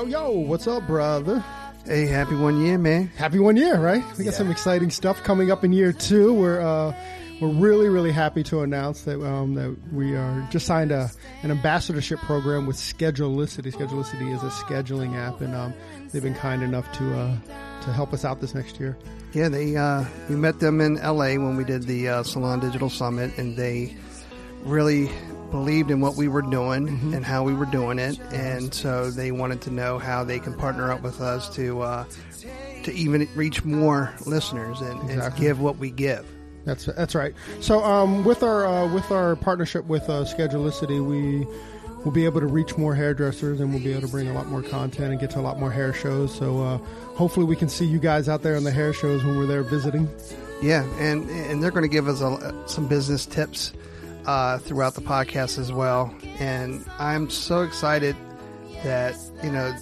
Yo, yo, what's up, brother? Hey, happy one year, man. Happy one year, right? We got some exciting stuff coming up in year two. We're uh, we're really, really happy to announce that um, that we are just signed a an ambassadorship program with Schedulicity. Schedulicity is a scheduling app, and um, they've been kind enough to uh, to help us out this next year. Yeah, they uh, we met them in LA when we did the uh, Salon Digital Summit, and they really believed in what we were doing Mm-hmm. and how we were doing it, and so they wanted to know how they can partner up with us to uh, to even reach more listeners and, and give what we give. That's that's right. So um, with our uh, with our partnership with uh, Schedulicity, we will be able to reach more hairdressers, and we'll be able to bring a lot more content and get to a lot more hair shows. So uh, hopefully, we can see you guys out there in the hair shows when we're there visiting. Yeah, and and they're going to give us a, some business tips uh, throughout the podcast as well. And I'm so excited that you know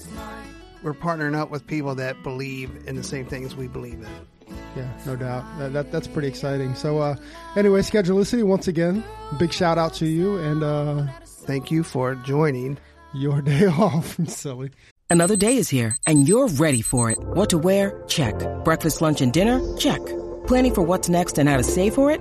we're partnering up with people that believe in the same things we believe in. Yeah, no doubt. That, that that's pretty exciting. So uh, anyway, Schedulicity once again, big shout out to you and uh, Thank you for joining. your day off, silly. Another day is here, and you're ready for it. What to wear? Check. Breakfast, lunch, and dinner? Check. Planning for what's next and how to save for it?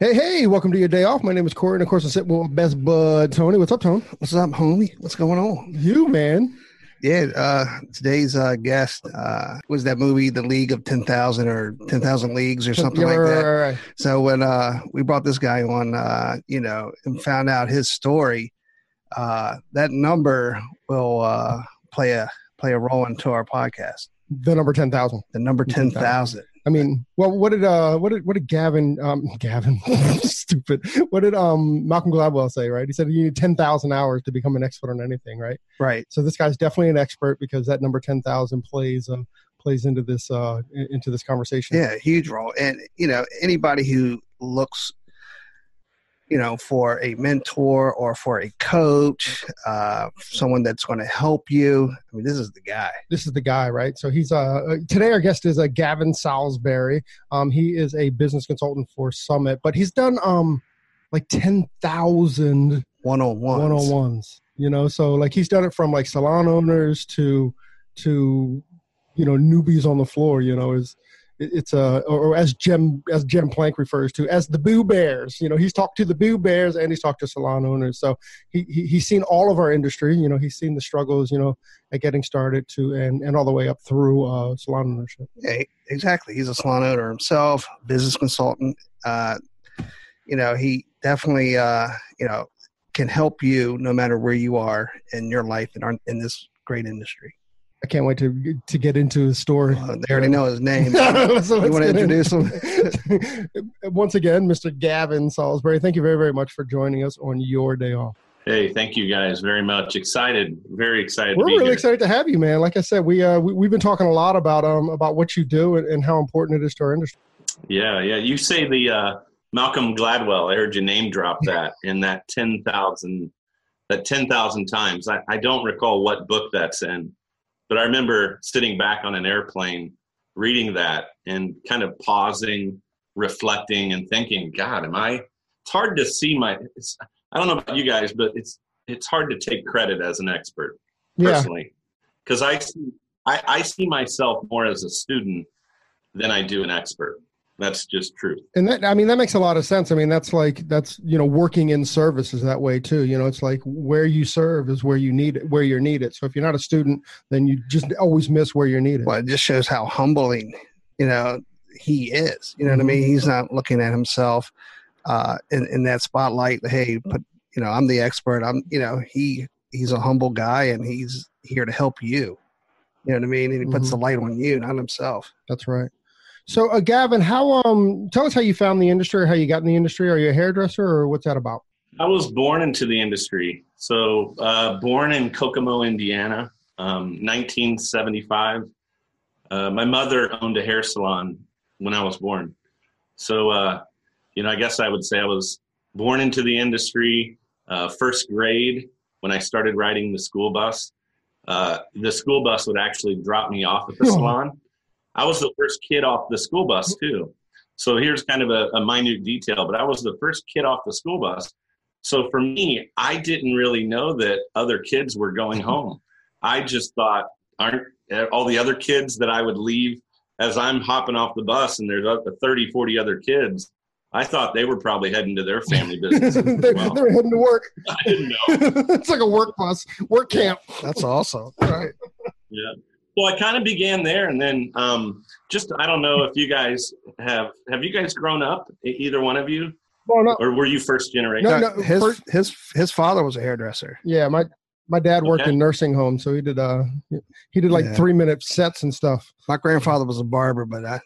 Hey, hey, welcome to your day off. My name is Corey, and of course, I'm sitting with my best bud, Tony. What's up, Tony? What's up, homie? What's going on? You, man. Yeah, uh, today's uh, guest uh, was that movie, The League of Ten Thousand or Ten Thousand Leagues or something Yeah, like right, that. right, right. So when uh, we brought this guy on, uh, you know, and found out his story, uh, that number will uh, play a play a role into our podcast. The number ten thousand. The number 10,000. I mean, well, what did uh, what did what did Gavin, um, Gavin, stupid. What did um Malcolm Gladwell say? Right? He said you need ten thousand hours to become an expert on anything. Right? Right. So this guy's definitely an expert because that number ten thousand plays uh, plays into this uh into this conversation. Yeah, huge role. And you know, anybody who looks, you know, for a mentor or for a coach, uh, someone that's going to help you. I mean, this is the guy. this is the guy, right? So he's uh uh, today our guest is uh, Gavin Salisbury. Um, he is a business consultant for Summit, but he's done um like ten thousand One on one. one on ones. You know, so like he's done it from like salon owners to to you know newbies on the floor. You know, is it's a or, or as Jim as Jim Plank refers to as the Boo Bears. You know, he's talked to the Boo Bears and he's talked to salon owners. So he, he he's seen all of our industry. You know, he's seen the struggles. You know, at getting started to and and all the way up through uh, salon ownership. Yeah, exactly. He's a salon owner himself, business consultant. Uh, you know, he definitely, uh, you know, can help you no matter where you are in your life and in this great industry. I can't wait to to get into his story. Uh, they already know his name. So you want to get in. introduce him? Once again, Mr. Gavin Salisbury, thank you very, very much for joining us on your day off. Hey, thank you guys very much. Excited, very excited We're to be really here. excited to have you, man. Like I said, we uh, we, we've been talking a lot about um about what you do and, and how important it is to our industry. Yeah, yeah. You say the uh, Malcolm Gladwell. I heard you name drop that in that ten thousand, that ten thousand times. I, I don't recall what book that's in, but I remember sitting back on an airplane, reading that, and kind of pausing, reflecting, and thinking, God, am I? It's hard to see my. It's, I don't know about you guys, but it's it's hard to take credit as an expert. Personally because I see I, I see myself more as a student than I do an expert. That's just truth. and that I mean that makes a lot of sense. I mean that's like that's you know working in services that way too. You know, it's like where you serve is where you need it, where you're needed. So if you're not a student, then you just always miss where you're needed. well, it just shows how humbling, you know, he is. You know what I mean? He's not looking at himself uh, in, in that spotlight. Hey, but you know, I'm the expert. I'm, you know, he he's a humble guy and he's here to help you. You know what I mean? And he puts Mhm. the light on you, not himself. That's right. So, uh, Gavin, how um tell us how you found the industry, how you got in the industry. Are you a hairdresser, or what's that about? I was born into the industry. So, uh, born in Kokomo, Indiana, um, 1975. Uh, my mother owned a hair salon when I was born. So, uh, you know, I guess I would say I was born into the industry. Uh, first grade when I started riding the school bus, uh, the school bus would actually drop me off at the salon. I was the first kid off the school bus mm-hmm. too. So here's kind of a, a minute detail, but I was the first kid off the school bus. So for me, I didn't really know that other kids were going mm-hmm. home. I just thought, aren't eh, all the other kids that I would leave as I'm hopping off the bus and there's up to 30, 40 other kids, I thought they were probably heading to their family business. they, well. They're heading to work. I didn't know. it's like a work bus, work camp. That's awesome. Right. Yeah. So I kind of began there, and then um, just I don't know if you guys have have you guys grown up, either one of you, Well, no, or were you first generation? No, No, no, his first- his his father was a hairdresser. yeah, my my dad worked Okay. in nursing homes, so he did uh he did like Yeah. three minute sets and stuff. My grandfather was a barber, but I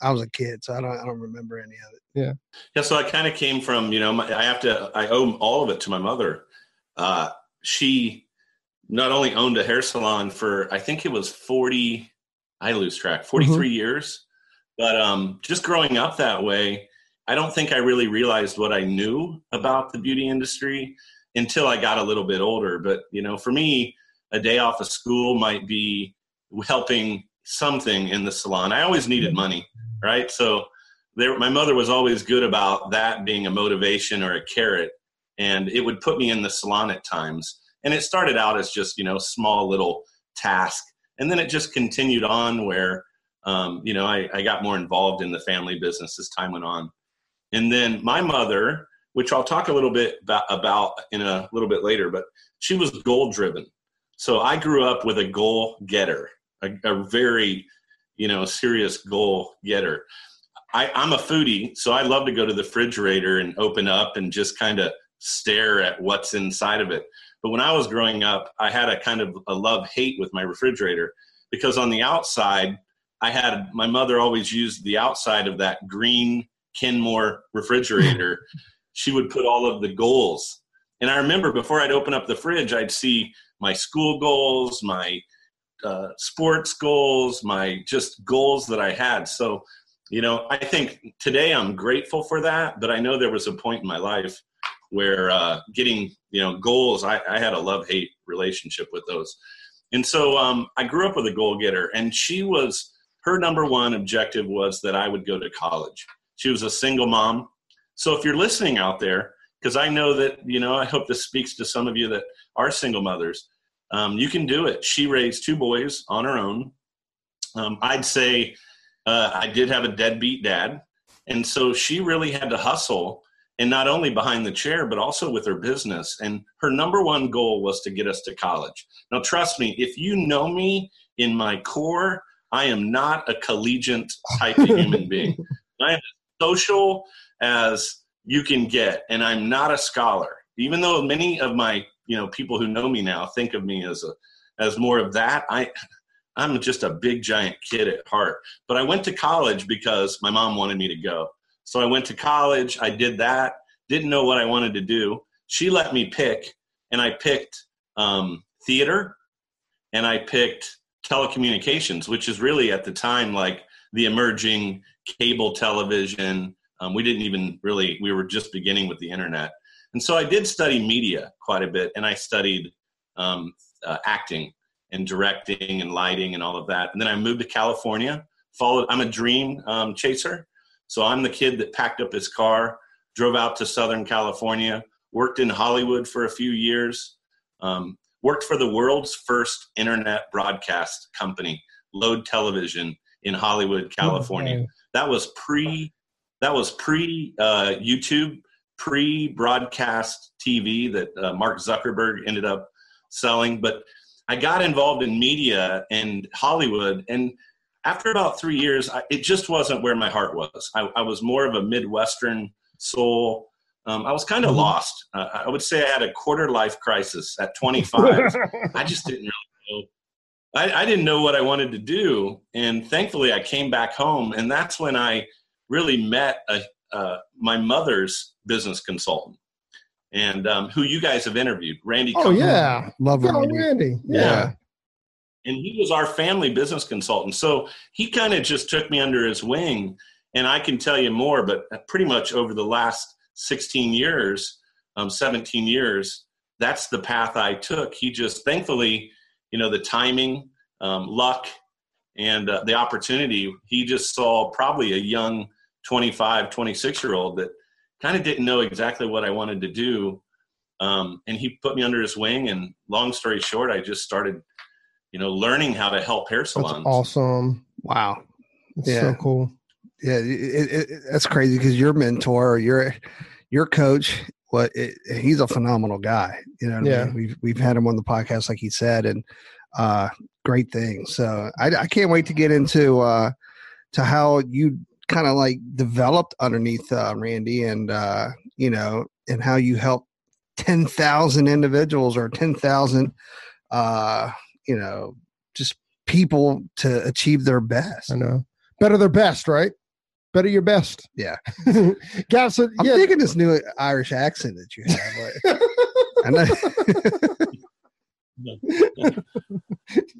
I was a kid, so I don't I don't remember any of it. Yeah, yeah, so I kind of came from, you know, my, I have to, I owe all of it to my mother. Uh, she not only owned a hair salon for, I think it was 40, I lose track, 43 years. But um, just growing up that way, I don't think I really realized what I knew about the beauty industry until I got a little bit older. But, you know, for me, a day off of school might be helping something in the salon. I always needed money, right? So, there, my mother was always good about that being a motivation or a carrot and it would put me in the salon at times and it started out as just you know small little task. And then it just continued on where um, you know I, I got more involved in the family business as time went on. And then my mother which i'll talk a little bit about, in a little bit later but she was goal driven so i grew up with a goal getter a, a very you know serious goal getter I, I'm a foodie, so I love to go to the refrigerator and open up and just kind of stare at what's inside of it. But when I was growing up, I had a kind of a love hate with my refrigerator because on the outside, I had my mother always used the outside of that green Kenmore refrigerator. she would put all of the goals. And I remember before I'd open up the fridge, I'd see my school goals, my uh, sports goals, my just goals that I had. So you know i think today i'm grateful for that but i know there was a point in my life where uh, getting you know goals I, I had a love hate relationship with those. And so um, i grew up with a goal getter and she was her number one objective was that i would go to college. She was a single mom. So if you're listening out there because i know that you know i hope this speaks to some of you that are single mothers um, you can do it. She raised two boys on her own. Um, i'd say uh, I did have a deadbeat dad. And so she really had to hustle, and not only behind the chair, but also with her business. And her number one goal was to get us to college. Now, trust me, if you know me in my core, I am not a collegiate type of human being. I am as social as you can get, and I'm not a scholar. Even though many of my you know people who know me now think of me as a as more of that, I I'm just a big giant kid at heart. But I went to college because my mom wanted me to go. So I went to college. I did that. Didn't know what I wanted to do. She let me pick, and I picked um, theater, and I picked telecommunications, which is really at the time like the emerging cable television. Um, we didn't even really. We were just beginning with the internet, and so I did study media quite a bit, and I studied um, uh, acting and directing and lighting and all of that. And then I moved to California. Followed. I'm a dream um, chaser, so I'm the kid that packed up his car, drove out to Southern California, worked in Hollywood for a few years, um, worked for the world's first internet broadcast company, Load Television, in Hollywood, California. Okay. That was pre. That was pre uh, YouTube, pre broadcast TV that uh, Mark Zuckerberg ended up selling. But I got involved in media and Hollywood, and after about three years, I, it just wasn't where my heart was. I, I was more of a Midwestern soul. Um, I was kind of Mhm. lost. Uh, I would say I had a quarter life crisis at 25. I just didn't really know. I, I didn't know what I wanted to do, and thankfully, I came back home, and that's when I really met a, uh, my mother's business consultant, and um, who you guys have interviewed, Randy. oh Cohen. yeah, Love oh, Randy. Randy. Yeah. Yeah. And he was our family business consultant. So he kind of just took me under his wing, and I can tell you more, but pretty much over the last 16 years, um, 17 years, that's the path I took. He just, thankfully, you know, the timing, um, luck, and uh, the opportunity, he just saw probably a young 25, 26 year old that kind of didn't know exactly what I wanted to do. Um, and he put me under his wing. And long story short, I just started, you know, learning how to help hair salons. That's awesome. Wow. It's yeah. so cool. Yeah, it, it, that's crazy because your mentor, your your coach, what it, he's a phenomenal guy. You know, yeah. I mean? we've we've had him on the podcast, like he said, and uh, great things. So I, I can't wait to get into uh, to how you kind of like developed underneath uh, Randy, and uh, you know, and how you help ten thousand individuals or ten thousand, uh, you know, just people to achieve their best. I know better their best, right? Better your best. Yeah. Gav, so, I'm yeah. thinking this new Irish accent that you have. I know.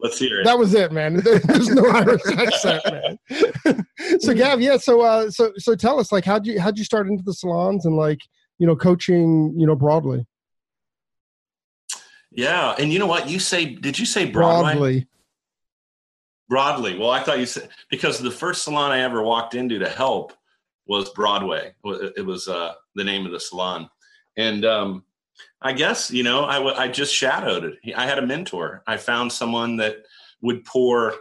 Let's hear it. That was it, man. There's no Irish accent, man. so Gav, yeah. So, uh, so, so tell us, like, how'd you how'd you start into the salons and like, you know, coaching, you know, broadly? Yeah, and you know what? You say? Did you say Broadway? Broadly. Broadly. Well, I thought you said because the first salon I ever walked into to help was Broadway. It was uh, the name of the salon, and um, I guess you know I, w- I just shadowed it. I had a mentor. I found someone that would pour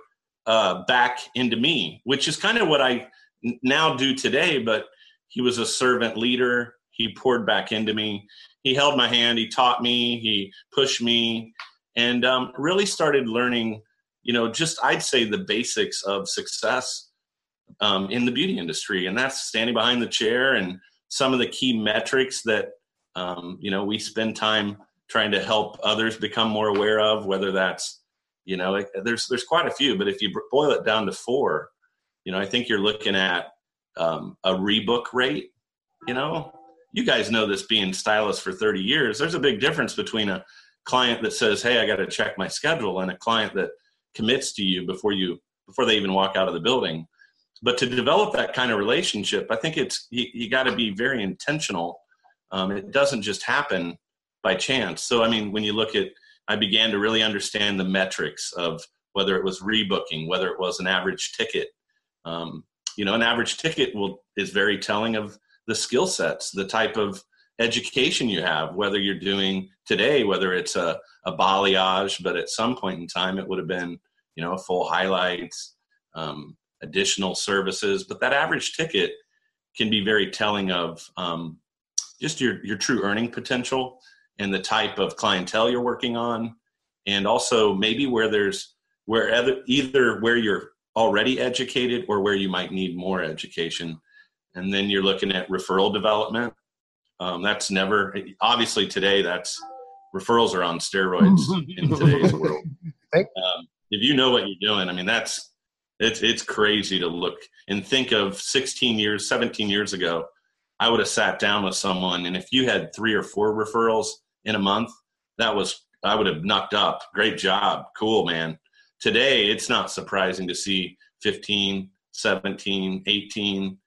uh, back into me, which is kind of what I now do today. But he was a servant leader. He poured back into me. He held my hand. He taught me. He pushed me, and um, really started learning you know, just I'd say the basics of success um, in the beauty industry, and that's standing behind the chair and some of the key metrics that um, you know we spend time trying to help others become more aware of. Whether that's you know, there's there's quite a few, but if you boil it down to four, you know, I think you're looking at um, a rebook rate. You know, you guys know this being stylists for 30 years. There's a big difference between a client that says, "Hey, I got to check my schedule," and a client that commits to you before you before they even walk out of the building. But to develop that kind of relationship i think it's you, you got to be very intentional. Um, it doesn't just happen by chance. So i mean when you look at i began to really understand the metrics of whether it was rebooking whether it was an average ticket. Um, you know an average ticket will is very telling of the skill sets the type of education you have whether you're doing today whether it's a, a balayage but at some point in time it would have been you know, full highlights, um, additional services. But that average ticket can be very telling of um, just your your true earning potential and the type of clientele you're working on, and also maybe where there's where either, either where you're already educated or where you might need more education. And then you're looking at referral development. Um, that's never obviously today. That's referrals are on steroids in today's world. Um, if you know what you're doing, I mean, that's it's it's crazy to look and think of 16 years, 17 years ago. I would have sat down with someone, and if you had three or four referrals in a month, that was I would have knocked up. Great job, cool man. Today, it's not surprising to see 15, 17, 18,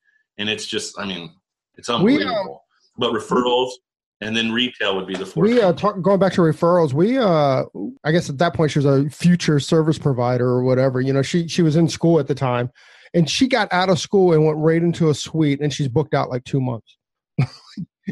and it's just, I mean, it's unbelievable. But referrals, and then retail would be the fourth. We uh, talk, going back to referrals. We, uh, I guess at that point she was a future service provider or whatever. You know, she she was in school at the time, and she got out of school and went right into a suite, and she's booked out like two months.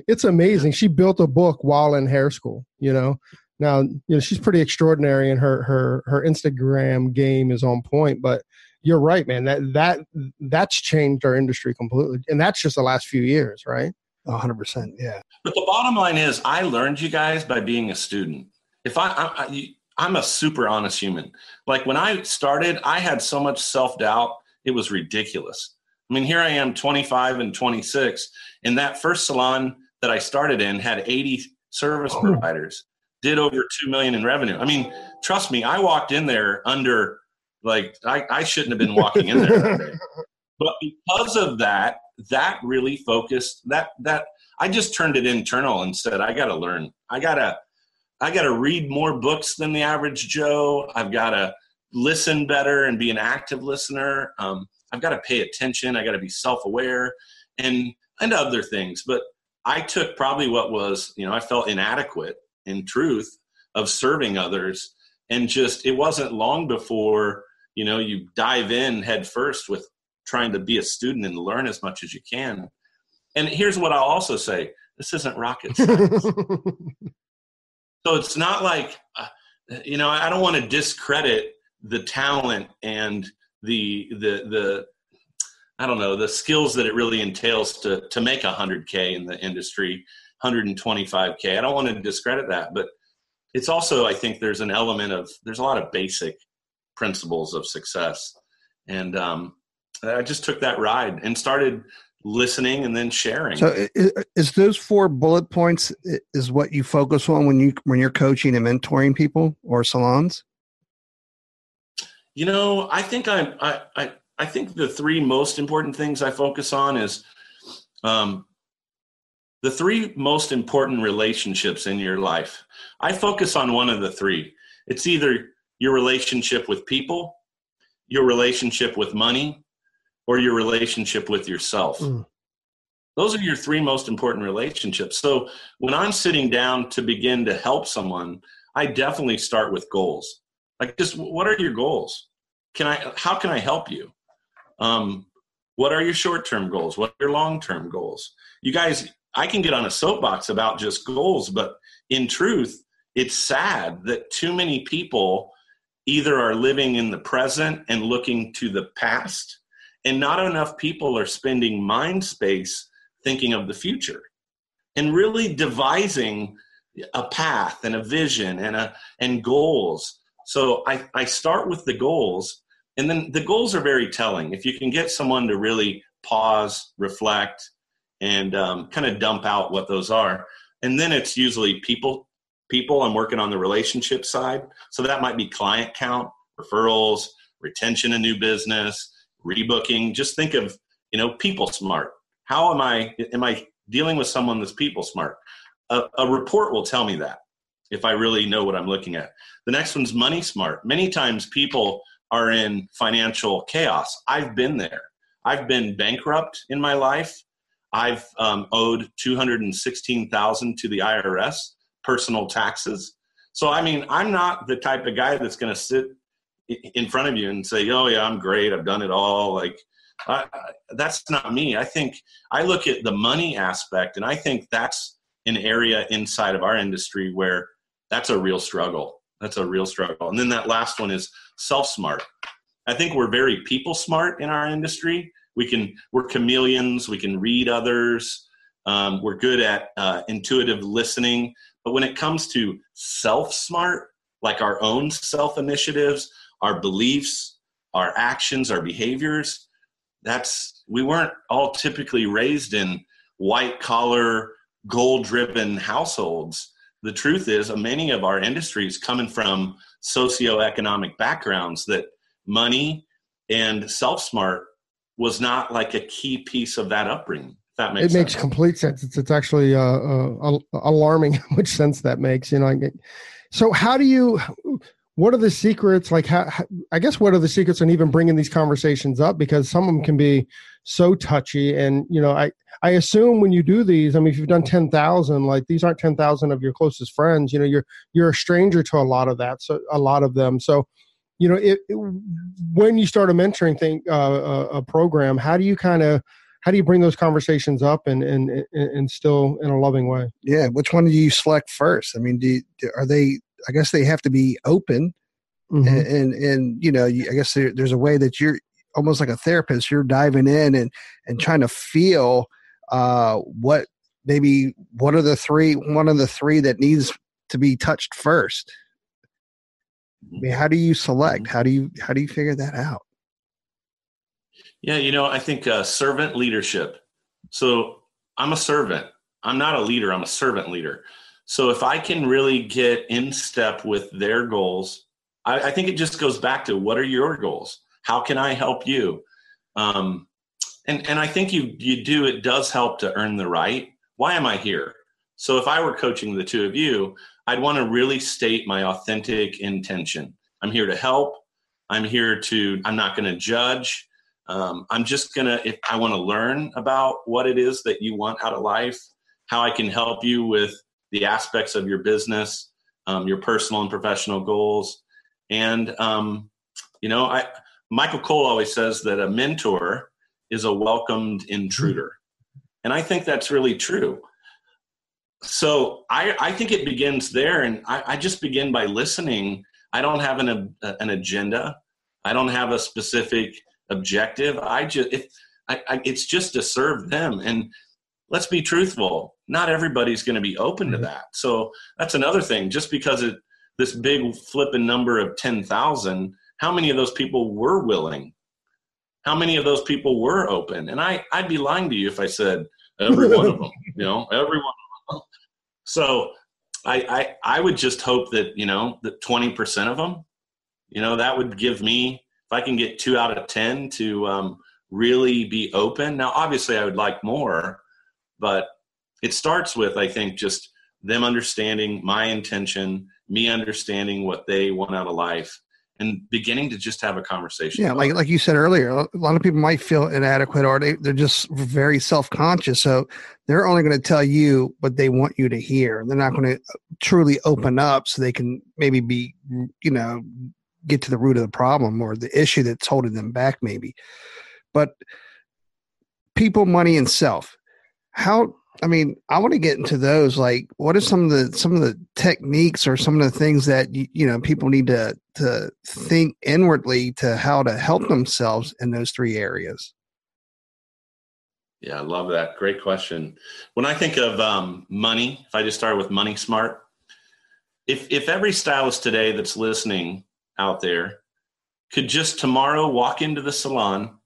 it's amazing. She built a book while in hair school. You know, now you know she's pretty extraordinary, and her her her Instagram game is on point. But you're right, man. That that that's changed our industry completely, and that's just the last few years, right? 100%. Yeah. But the bottom line is, I learned you guys by being a student. If I, I, I I'm a super honest human. Like when I started, I had so much self doubt, it was ridiculous. I mean, here I am, 25 and 26, and that first salon that I started in had 80 service oh. providers, did over 2 million in revenue. I mean, trust me, I walked in there under like I, I shouldn't have been walking in there. but because of that, that really focused that that I just turned it internal and said I got to learn. I got to I got to read more books than the average Joe. I've got to listen better and be an active listener. Um, I've got to pay attention. I got to be self aware and, and other things. But I took probably what was, you know, I felt inadequate in truth of serving others. And just, it wasn't long before, you know, you dive in head first with trying to be a student and learn as much as you can. And here's what I'll also say this isn't rocket science. so it's not like, uh, you know, I don't want to discredit the talent and the, the, the, I don't know, the skills that it really entails to, to make 100K in the industry, 125K. I don't want to discredit that, but it's also, I think there's an element of, there's a lot of basic principles of success. And um, I just took that ride and started listening and then sharing. So is those four bullet points is what you focus on when you when you're coaching and mentoring people or salons? You know, I think I'm I I, I think the three most important things I focus on is um the three most important relationships in your life. I focus on one of the three. It's either your relationship with people, your relationship with money, or your relationship with yourself. Mm. Those are your three most important relationships. So when I'm sitting down to begin to help someone, I definitely start with goals. Like just what are your goals? Can I how can I help you? Um, what are your short-term goals? What are your long-term goals? You guys, I can get on a soapbox about just goals, but in truth, it's sad that too many people either are living in the present and looking to the past and not enough people are spending mind space thinking of the future and really devising a path and a vision and a and goals. So i i start with the goals and then the goals are very telling. If you can get someone to really pause reflect and um, kind of dump out what those are and then it's usually people people i'm working on the relationship side so that might be client count referrals retention of new business rebooking. Just think of, you know, people smart. How am I, am I dealing with someone that's people smart? A, a report will tell me that if I really know what I'm looking at. The next one's money smart. Many times people are in financial chaos. I've been there. I've been bankrupt in my life. I've um, owed 216,000 to the IRS personal taxes. So I mean, I'm not the type of guy that's going to sit in front of you and say, "Oh yeah, I'm great. I've done it all." Like that's not me. I think I look at the money aspect, and I think that's an area inside of our industry where that's a real struggle. That's a real struggle. And then that last one is self smart. I think we're very people smart in our industry. We can we're chameleons. We can read others. Um, we're good at uh, intuitive listening. But when it comes to self smart, like our own self initiatives, our beliefs, our actions, our behaviors. That's we weren't all typically raised in white collar, goal driven households. The truth is, many of our industries coming from socioeconomic backgrounds that money and self smart was not like a key piece of that upbringing. That makes it sense. makes complete sense. It's it's actually uh, uh, alarming how much sense that makes. You know, so how do you? what are the secrets like how, i guess what are the secrets in even bringing these conversations up because some of them can be so touchy and you know i i assume when you do these i mean if you've done 10,000 like these aren't 10,000 of your closest friends you know you're you're a stranger to a lot of that so a lot of them so you know it, it when you start a mentoring thing uh, a, a program how do you kind of how do you bring those conversations up and, and and still in a loving way yeah which one do you select first i mean do you, are they I guess they have to be open, mm-hmm. and, and, and you know, I guess there, there's a way that you're almost like a therapist. You're diving in and and trying to feel uh, what maybe what are the three one of the three that needs to be touched first. I mean, how do you select? Mm-hmm. How do you how do you figure that out? Yeah, you know, I think uh, servant leadership. So I'm a servant. I'm not a leader. I'm a servant leader. So if I can really get in step with their goals, I, I think it just goes back to what are your goals? How can I help you? Um, and and I think you you do it does help to earn the right. Why am I here? So if I were coaching the two of you, I'd want to really state my authentic intention. I'm here to help. I'm here to. I'm not going to judge. Um, I'm just gonna if I want to learn about what it is that you want out of life, how I can help you with the aspects of your business, um, your personal and professional goals, and um, you know, I Michael Cole always says that a mentor is a welcomed intruder, and I think that's really true. So I, I think it begins there, and I, I just begin by listening. I don't have an an agenda. I don't have a specific objective. I just if I, I, it's just to serve them. And let's be truthful, not everybody's going to be open to mm-hmm. that. So that's another thing. Just because it this big flipping number of ten thousand, how many of those people were willing? How many of those people were open? And I I'd be lying to you if I said every one of them. You know, every one of them. So I, I I would just hope that you know that twenty percent of them, you know, that would give me if I can get two out of 10 to um, really be open. Now, obviously, I would like more, but it starts with, I think, just them understanding my intention, me understanding what they want out of life, and beginning to just have a conversation. Yeah, like like you said earlier, a lot of people might feel inadequate or they, they're just very self conscious. So they're only going to tell you what they want you to hear. They're not going to truly open up so they can maybe be, you know, get to the root of the problem or the issue that's holding them back maybe. But people money and self how i mean i want to get into those like what are some of the some of the techniques or some of the things that you, you know people need to to think inwardly to how to help themselves in those three areas? Yeah i love that. Great question. When i think of um, money if i just start with money smart if if every stylist today that's listening out there could just tomorrow walk into the salon,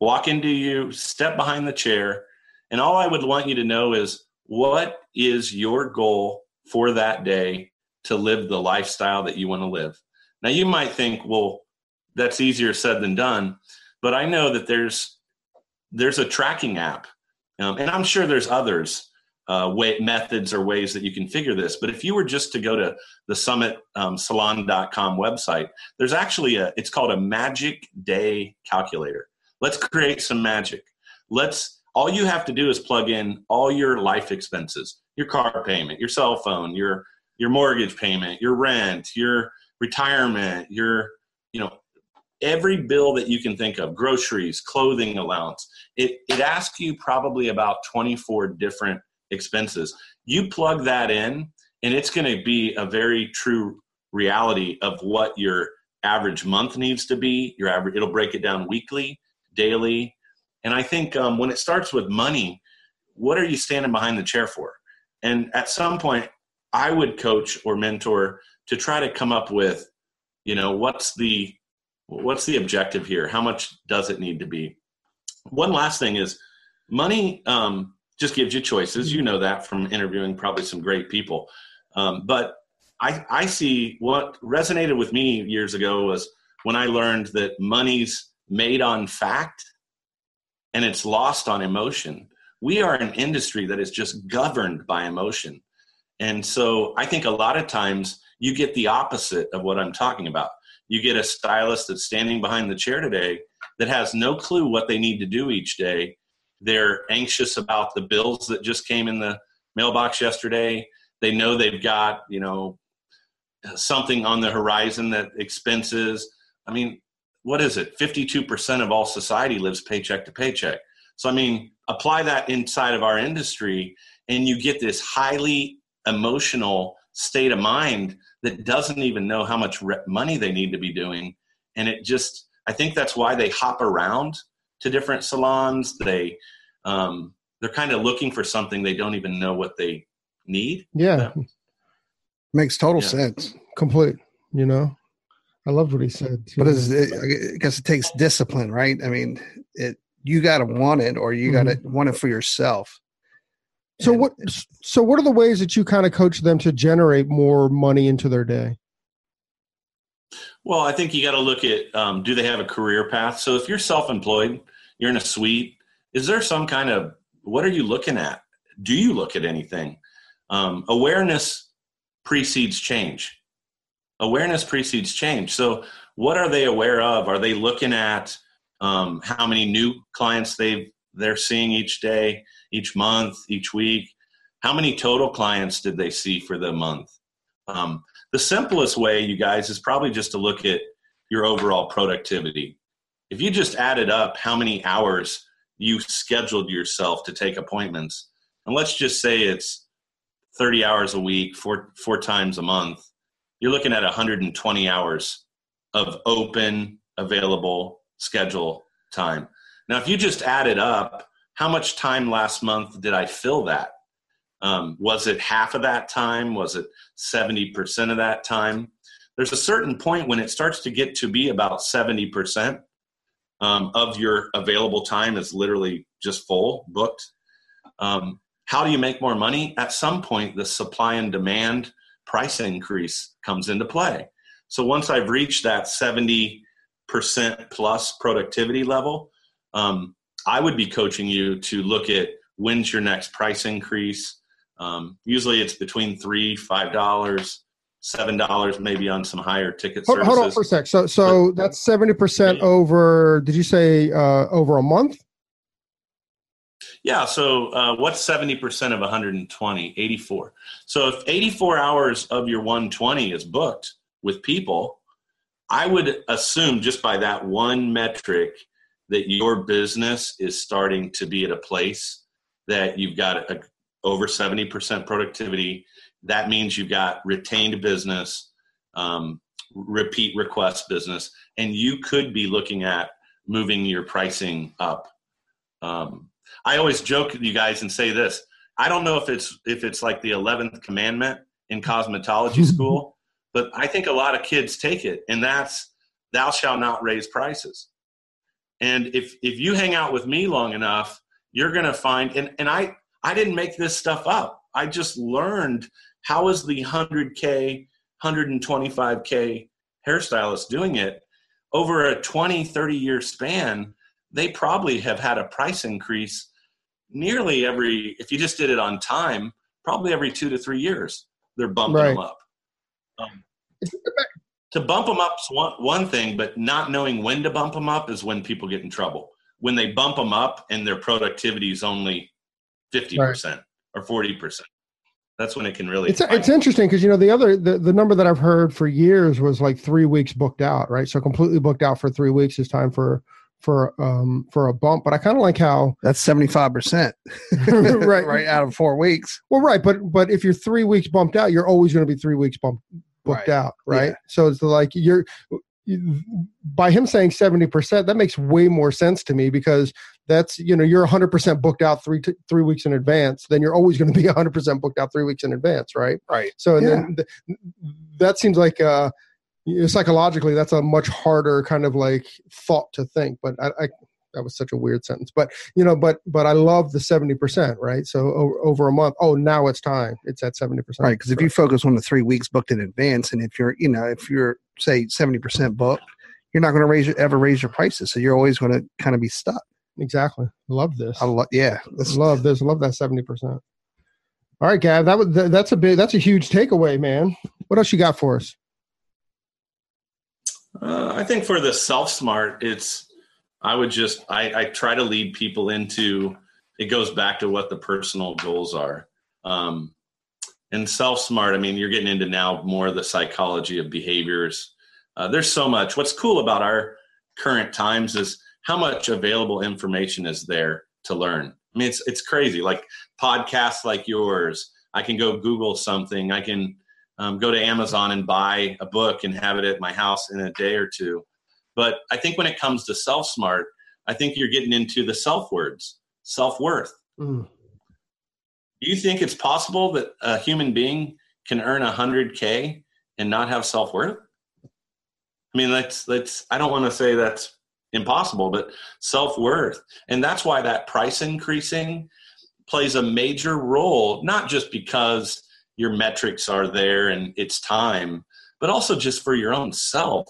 walk into you, step behind the chair, and all I would want you to know is what is your goal for that day to live the lifestyle that you want to live. Now you might think, well, that's easier said than done, but I know that there's there's a tracking app, um, and I'm sure there's others uh, way, methods or ways that you can figure this. But if you were just to go to the summitsalon.com um, website, there's actually a, it's called a magic day calculator. Let's create some magic. Let's, all you have to do is plug in all your life expenses, your car payment, your cell phone, your, your mortgage payment, your rent, your retirement, your, you know, every bill that you can think of groceries clothing allowance it, it asks you probably about 24 different expenses. You plug that in, and it's going to be a very true reality of what your average month needs to be. Your average, it'll break it down weekly, daily, and I think um, when it starts with money, what are you standing behind the chair for? And at some point, I would coach or mentor to try to come up with, you know, what's the what's the objective here? How much does it need to be? One last thing is money um, just gives you choices. You know that from interviewing probably some great people. Um, but I, I see what resonated with me years ago was when I learned that money's made on fact and it's lost on emotion. We are an industry that is just governed by emotion. And so I think a lot of times you get the opposite of what I'm talking about. You get a stylist that's standing behind the chair today that has no clue what they need to do each day they're anxious about the bills that just came in the mailbox yesterday. They know they've got, you know, something on the horizon that expenses. I mean, what is it? 52% of all society lives paycheck to paycheck. So, I mean, apply that inside of our industry, and you get this highly emotional state of mind that doesn't even know how much money they need to be doing. And it just, I think that's why they hop around to different salons. They um, they're kind of looking for something they don't even know what they need. Yeah, makes total yeah. sense. Complete. You know, I love what he said. Too. But it, I guess it takes discipline, right? I mean, it you got to want it, or you got to mm-hmm. want it for yourself. So and, what? So what are the ways that you kind of coach them to generate more money into their day? Well, I think you got to look at um, do they have a career path? So if you're self-employed, you're in a suite. Is there some kind of what are you looking at? Do you look at anything? Um, awareness precedes change. Awareness precedes change. So what are they aware of? Are they looking at um, how many new clients they've they're seeing each day, each month, each week. How many total clients did they see for the month? Um, the simplest way, you guys, is probably just to look at your overall productivity. If you just added up how many hours you scheduled yourself to take appointments, and let's just say it's 30 hours a week, four, four times a month, you're looking at 120 hours of open, available schedule time. Now, if you just added up, how much time last month did I fill that? Um, was it half of that time? Was it 70% of that time? There's a certain point when it starts to get to be about 70% um, of your available time is literally just full, booked. Um, how do you make more money? At some point, the supply and demand price increase comes into play. So once I've reached that 70% plus productivity level, um, I would be coaching you to look at when's your next price increase. Um, usually it's between three, five dollars, seven dollars, maybe on some higher ticket hold, services. hold on for a sec. So, so But- that's seventy percent over. Did you say uh, over a month? Yeah, so uh, what's 70% of 120? 84. So if 84 hours of your 120 is booked with people, I would assume just by that one metric that your business is starting to be at a place that you've got a, over 70% productivity. That means you've got retained business, um, repeat request business, and you could be looking at moving your pricing up. Um, I always joke with you guys and say this. I don't know if it's if it's like the eleventh commandment in cosmetology school, but I think a lot of kids take it, and that's thou shalt not raise prices. And if if you hang out with me long enough, you're gonna find and, and I I didn't make this stuff up. I just learned how is the 100K, 125K hairstylist doing it over a 20, 30 year span? They probably have had a price increase nearly every if you just did it on time probably every two to three years they're bumping Right. them up. Um, to bump them up's one, one thing but not knowing when to bump them up is when people get in trouble. When they bump them up and their productivity is only 50% or 40% that's when it can really It's it's interesting because you know the other the, the number that I've heard for years was like three weeks booked out, right? So completely booked out for three weeks is time for for um for a bump. But I kind of like how That's 75%. Right. right out of four weeks. well, right, but but if you're three weeks bumped out, you're always going to be three weeks bumped booked Right. out, right? Yeah. So it's like you're by him saying 70% that makes way more sense to me because that's you know you're 100% booked out three t- three weeks in advance then you're always going to be 100% booked out three weeks in advance right Right. so and then th- that seems like uh you know, psychologically that's a much harder kind of like thought to think but I, I that was such a weird sentence but you know but but i love the 70% right so over, over a month oh now it's time it's at 70% Right. Because if you focus on the three weeks booked in advance, and if you're, you know, if you're, say, 70% booked, you're not going to raise your, ever raise your prices. So you're always going to kind of be stuck. Exactly love this I lo- yeah. That's, love this love that 70% all right gav that was that's a big that's a huge takeaway man what else you got for us Uh, I think for the self smart, it's I would just I, I try to lead people into it goes back to what the personal goals are. Um, and self smart, I mean, you're getting into now more the psychology of behaviors. Uh, there's so much. What's cool about our current times is how much available information is there to learn. I mean, it's it's crazy. Like podcasts like yours, I can go Google something. I can um, go to Amazon and buy a book and have it at my house in a day or two. But I think when it comes to self smart, I think you're getting into the self words, self worth. Mm. Do you think it's possible that a human being can earn 100K and not have self worth? I mean, let's, let's, I don't want to say that's impossible, but self worth. And that's why that price increasing plays a major role, not just because your metrics are there and it's time, but also just for your own self.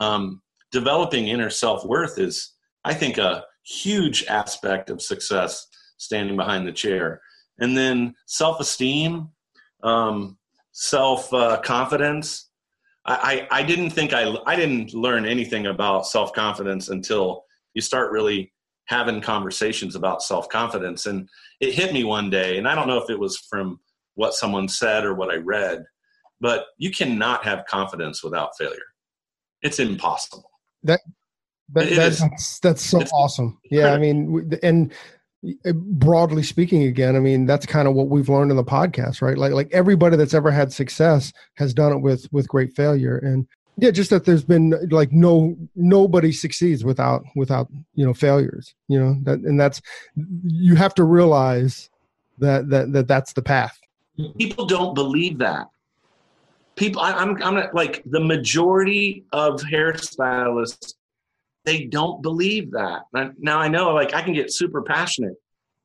Um, developing inner self worth is, I think, a huge aspect of success standing behind the chair. And then self esteem, um, self uh, confidence. I, I, didn't think I, I didn't learn anything about self confidence until you start really having conversations about self confidence. And it hit me one day, and I don't know if it was from what someone said or what I read, but you cannot have confidence without failure. It's impossible. That, that that's that's so awesome. Yeah, I mean, and Uh, broadly speaking again i mean that's kind of what we've learned in the podcast right? Like like everybody that's ever had success has done it with with great failure. And yeah just that there's been like no nobody succeeds without without you know failures you know? That and that's you have to realize that that, that that's the path. People don't believe that. People I, i'm i'm not, like the majority of hairstylists they don't believe that now i know like i can get super passionate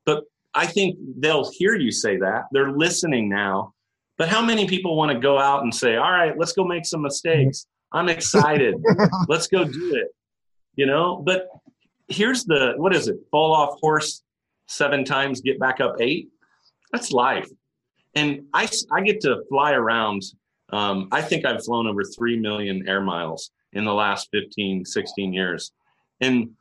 but i think they'll hear you say that they're listening now but how many people want to go out and say all right let's go make some mistakes I'm excited. Let's go do it. You know, but here's the what is it? Fall off horse seven times, get back up eight. That's life. And I, I get to fly around. Um, I think I've flown over 3 million air miles in the last 15, 16 years. And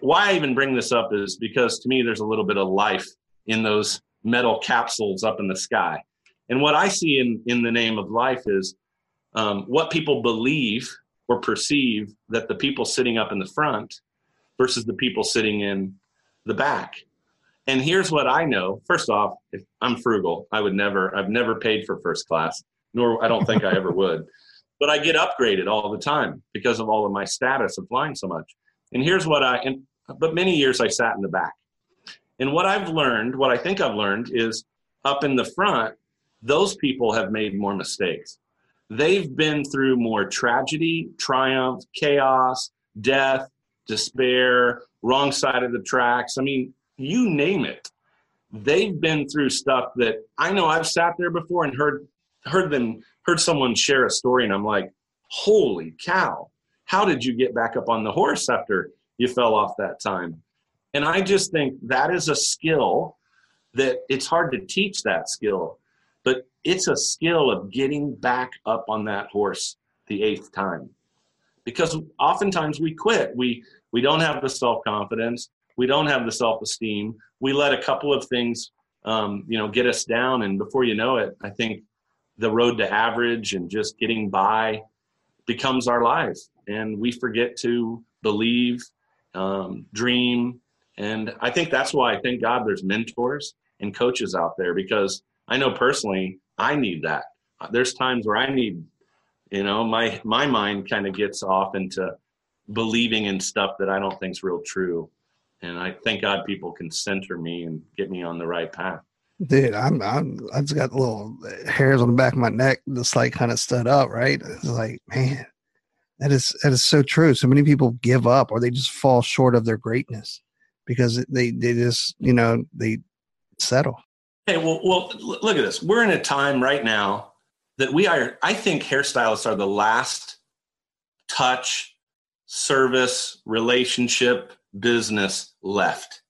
why I even bring this up is because to me, there's a little bit of life in those metal capsules up in the sky. And what I see in, in the name of life is um, what people believe or perceive that the people sitting up in the front versus the people sitting in the back. And here's what I know. First off, if I'm frugal, I would never, I've never paid for first class, nor I don't think I ever would. But I get upgraded all the time because of all of my status of flying so much. And here's what I, and, but many years I sat in the back. And what I've learned, what I think I've learned is up in the front, those people have made more mistakes they've been through more tragedy, triumph, chaos, death, despair, wrong side of the tracks. I mean, you name it. They've been through stuff that I know I've sat there before and heard heard them heard someone share a story and I'm like, "Holy cow. How did you get back up on the horse after you fell off that time?" And I just think that is a skill that it's hard to teach that skill but it's a skill of getting back up on that horse the eighth time. Because oftentimes we quit. We we don't have the self-confidence, we don't have the self-esteem. We let a couple of things um, you know get us down and before you know it, I think the road to average and just getting by becomes our lives and we forget to believe um, dream and i think that's why i thank god there's mentors and coaches out there because I know personally, I need that. There's times where I need, you know, my my mind kind of gets off into believing in stuff that I don't think's real true, and I thank God people can center me and get me on the right path. Dude, I'm I'm I just got little hairs on the back of my neck, just like kind of stood up. Right? It's like, man, that is that is so true. So many people give up or they just fall short of their greatness because they they just you know they settle. Hey, well, well, look at this. We're in a time right now that we are. I think hairstylists are the last touch, service, relationship, business left.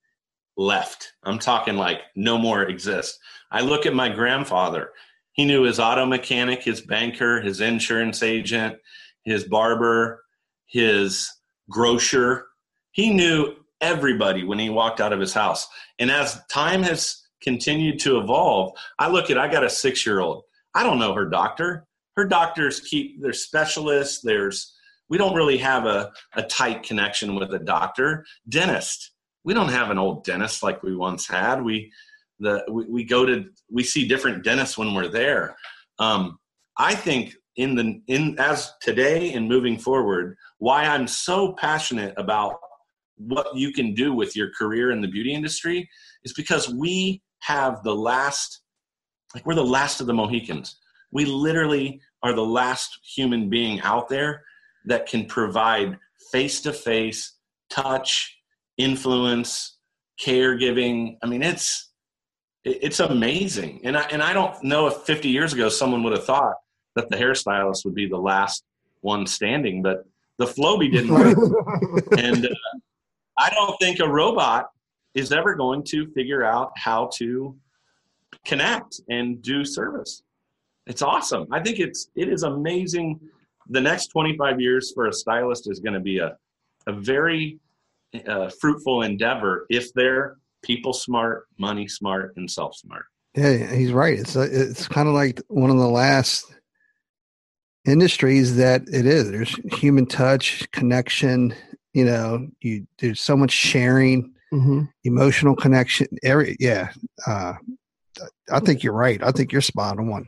Left. I'm talking like no more exist. I look at my grandfather. He knew his auto mechanic, his banker, his insurance agent, his barber, his grocer. He knew everybody when he walked out of his house. And as time has continued to evolve. I look at, I got a six year old. I don't know her doctor. Her doctors keep, their specialists, there's, we don't really have a, a tight connection with a doctor. Dentist, we don't have an old dentist like we once had. We, the, we, we go to, we see different dentists when we're there. Um, I think in the, in, as today and moving forward, why I'm so passionate about what you can do with your career in the beauty industry is because we have the last, like we're the last of the Mohicans. We literally are the last human being out there that can provide face to face touch, influence, caregiving. I mean, it's it's amazing. And I and I don't know if 50 years ago someone would have thought that the hairstylist would be the last one standing, but the Flowbee didn't work. and uh, I don't think a robot is ever going to figure out how to connect and do service. It's awesome. I think it's it is amazing. The next 25 years for a stylist is going to be a a very uh, fruitful endeavor if they're people smart, money smart, and self smart. Yeah, he's right. It's a, it's kind of like one of the last industries that it is. There's human touch, connection. You know, you there's so much sharing, Mm-hmm. emotional connection. Every yeah, uh, I think you're right. I think you're spot on.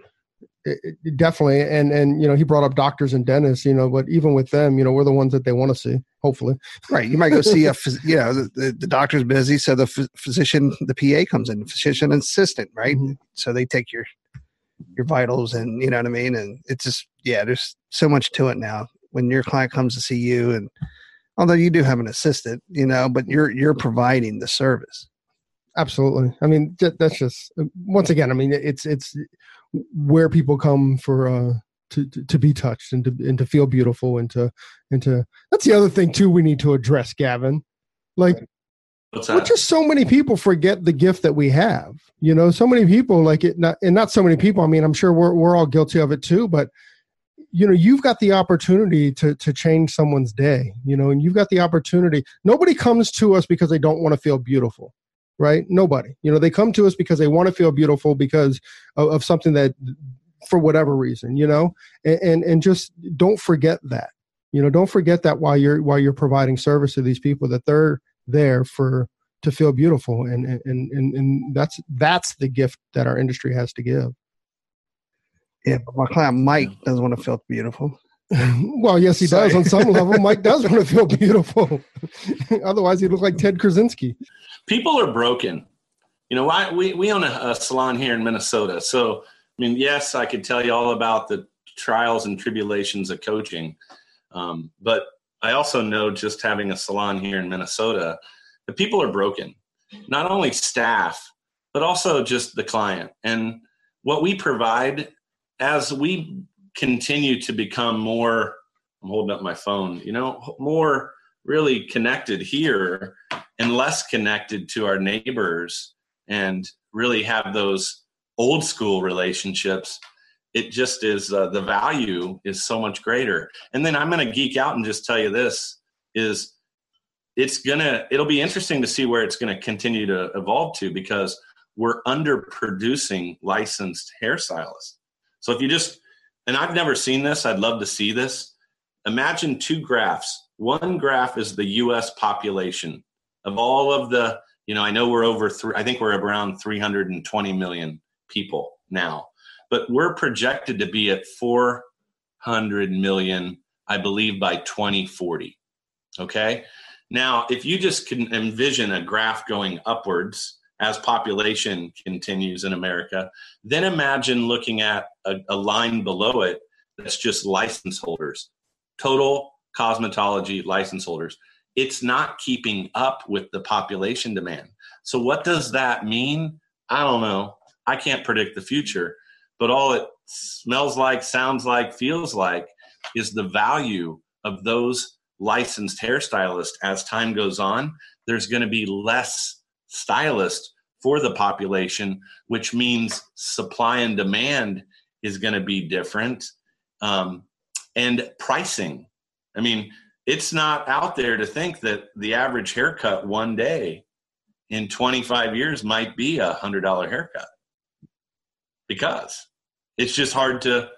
It, it- definitely, and and you know, he brought up doctors and dentists. You know, but even with them, you know, we're the ones that they want to see. Hopefully, Right. You might go see a, phys- you know, the, the, doctor's busy. So the phys- physician, the PA comes in, physician assistant, right? Mhm. So they take your, your vitals and you know what I mean? And it's just, yeah, there's so much to it now when your client comes to see you and although you do have an assistant, you know, but you're, you're providing the service. absolutely. I mean, that's just once again. I mean, it's it's where people come for uh to to, to be touched and to and to feel beautiful and to and to. That's the other thing too. We need to address, Gavin. Like What's Well, just so many people forget the gift that we have. You know, so many people like it, not, and not so many people. I mean, I'm sure we're we're all guilty of it too. But you know, you've got the opportunity to to change someone's day. You know, and you've got the opportunity. Nobody comes to us because they don't want to feel beautiful, right? Nobody. You know, they come to us because they want to feel beautiful because of, of something that, for whatever reason, you know, and, and and just don't forget that. You know, don't forget that while you're while you're providing service to these people, that they're there for to feel beautiful and and and, and that's that's the gift that our industry has to give Yeah. But my client Mike doesn't want to feel beautiful. well yes he does on some level mike does want to feel beautiful otherwise he'd look like ted krasinski people are broken. You know, I, we, we own a, a salon here in Minnesota. So, I mean, yes, I could tell you all about the trials and tribulations of coaching. Um, but I also know just having a salon here in Minnesota, the people are broken. Not only staff, but also just the client. And what we provide as we continue to become more, I'm holding up my phone, you know, more really connected here and less connected to our neighbors and really have those old school relationships. It just is uh, the value is so much greater. And then i'm going to geek out and just tell you this is it's gonna it'll be interesting to see where it's going to continue to evolve to because we're underproducing licensed hairstylists. So if you just and i've never seen this. I'd love to see this. Imagine two graphs. One graph is the us population of all of the you know i know we're over three i think we're around 320 million people now but we're projected to be at 400 million i believe by 2040 okay? Now if you just can envision a graph going upwards as population continues in america then imagine looking at a, a line below it that's just license holders total cosmetology license holders it's not keeping up with the population demand. So, what does that mean? I don't know. I can't predict the future, but all it smells like, sounds like, feels like is the value of those licensed hairstylists as time goes on. There's going to be less stylists for the population, which means supply and demand is going to be different. Um, and pricing. I mean, it's not out there to think that the average haircut one day in 25 years might be a hundred dollar haircut because it's just hard to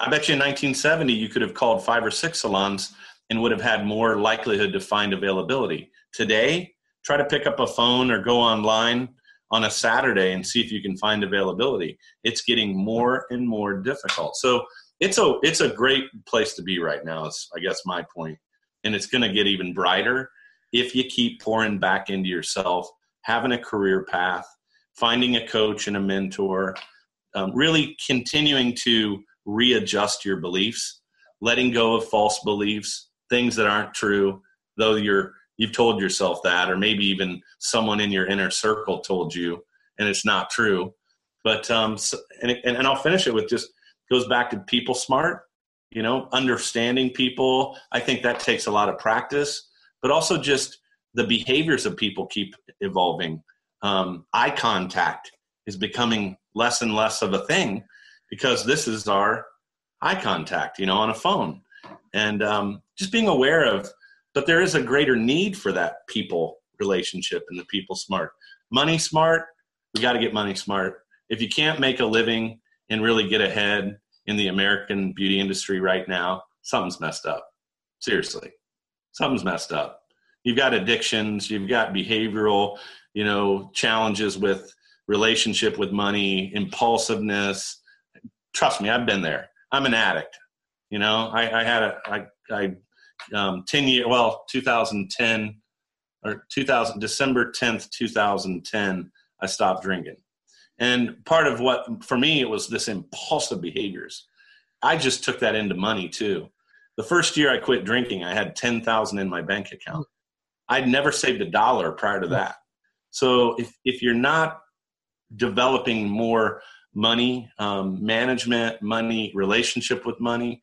i bet you in 1970 you could have called five or six salons and would have had more likelihood to find availability today try to pick up a phone or go online on a saturday and see if you can find availability it's getting more and more difficult. So it's a it's a great place to be right now is i guess my point. And it's going to get even brighter if you keep pouring back into yourself having a career path finding a coach and a mentor um, really continuing to readjust your beliefs letting go of false beliefs things that aren't true though you're you've told yourself that or maybe even someone in your inner circle told you and it's not true. But um so, and, and, and i'll finish it with just goes back to people smart you know understanding people. I think that takes a lot of practice but also just the behaviors of people keep evolving. Um, eye contact is becoming less and less of a thing because this is our eye contact you know on a phone. And um, just being aware of but there is a greater need for that people relationship and the people smart. Money smart, we got to get money smart. If you can't make a living and really get ahead in the American beauty industry right now, something's messed up. Seriously, something's messed up. You've got addictions, you've got behavioral, you know, challenges with relationship with money, impulsiveness. Trust me, I've been there. I'm an addict. You know, I, I had a, I, I, um, 10 year, well, 2010 or 2000, December 10th, 2010, I stopped drinking. And part of what, for me, it was this impulsive behaviors. I just took that into money too. The first year I quit drinking, I had 10,000 in my bank account. I'd never saved a dollar prior to that. So if, if you're not developing more money um, management, money relationship with money,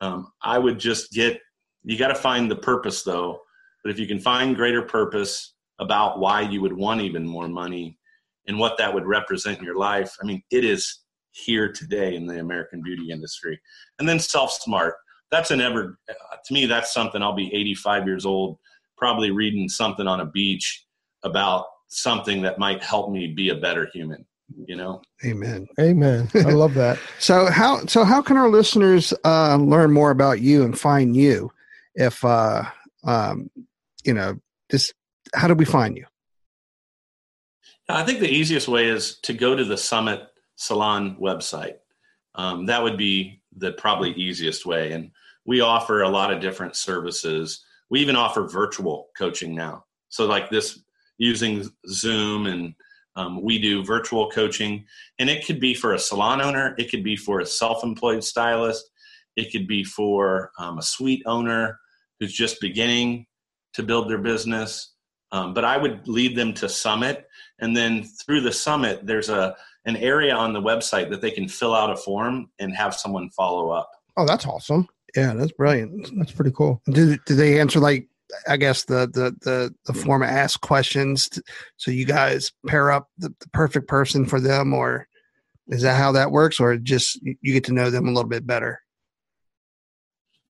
um, I would just get, you got to find the purpose though. But if you can find greater purpose about why you would want even more money and what that would represent in your life, I mean, it is here today in the American beauty industry. And then self smart. That's an ever, to me, that's something I'll be 85 years old, probably reading something on a beach about something that might help me be a better human you know amen amen i love that so how so how can our listeners uh learn more about you and find you if uh um you know just how do we find you? I think the easiest way is to go to the summit salon website. Um, that would be the probably easiest way. And we offer a lot of different services. We even offer virtual coaching now. So like this using Zoom and um, we do virtual coaching, and it could be for a salon owner, it could be for a self employed stylist, it could be for um, a suite owner who's just beginning to build their business. Um, but I would lead them to Summit, and then through the Summit, there's a an area on the website that they can fill out a form and have someone follow up. Oh, that's awesome. Yeah, that's brilliant. That's pretty cool. Do, do they answer like I guess the the the the format ask questions, to, so you guys pair up the, the, perfect person for them, or is that how that works, or just you get to know them a little bit better?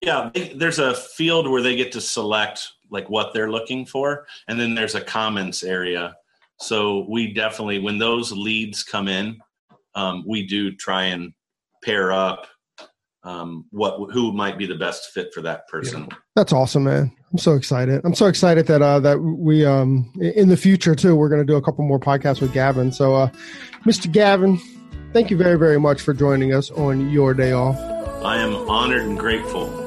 Yeah, there's a field where they get to select like what they're looking for, and then there's a comments area. So we definitely, when those leads come in, um, we do try and pair up um, what who might be the best fit for that person. Yeah. That's awesome, man. I'm so excited. I'm so excited that uh, that we um, in the future too. We're going to do a couple more podcasts with Gavin. So, uh, Mr. Gavin, thank you very very much for joining us on your day off. I am honored and grateful.